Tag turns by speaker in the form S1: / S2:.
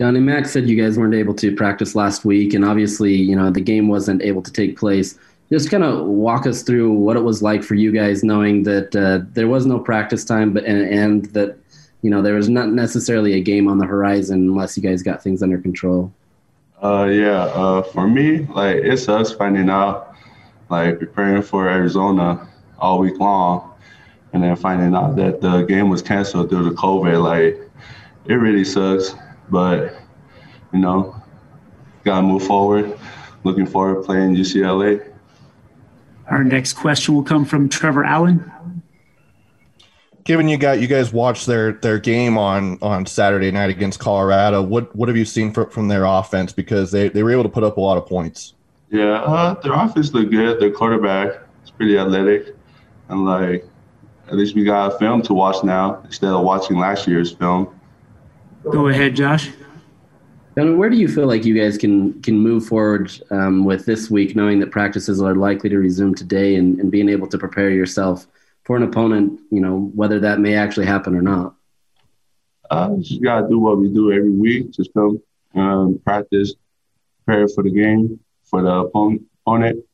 S1: Donnie Max said you guys weren't able to practice last week, and obviously, you know, the game wasn't able to take place. Just kind of walk us through what it was like for you guys, knowing that uh, there was no practice time, but and, and that you know there was not necessarily a game on the horizon unless you guys got things under control.
S2: Uh, yeah, uh, for me, like it sucks finding out, like preparing for Arizona all week long, and then finding out that the game was canceled due to COVID. Like it really sucks. But you know, gotta move forward. Looking forward to playing UCLA.
S3: Our next question will come from Trevor Allen.
S4: Given you got you guys watched their their game on on Saturday night against Colorado, what what have you seen from, from their offense? Because they, they were able to put up a lot of points.
S2: Yeah, uh, their offense looked good. Their quarterback is pretty athletic, and like at least we got a film to watch now instead of watching last year's film.
S3: Go ahead, Josh.
S1: And where do you feel like you guys can can move forward um, with this week, knowing that practices are likely to resume today, and, and being able to prepare yourself for an opponent, you know, whether that may actually happen or not?
S2: Uh, just gotta do what we do every week. Just come um, practice, prepare for the game, for the opponent,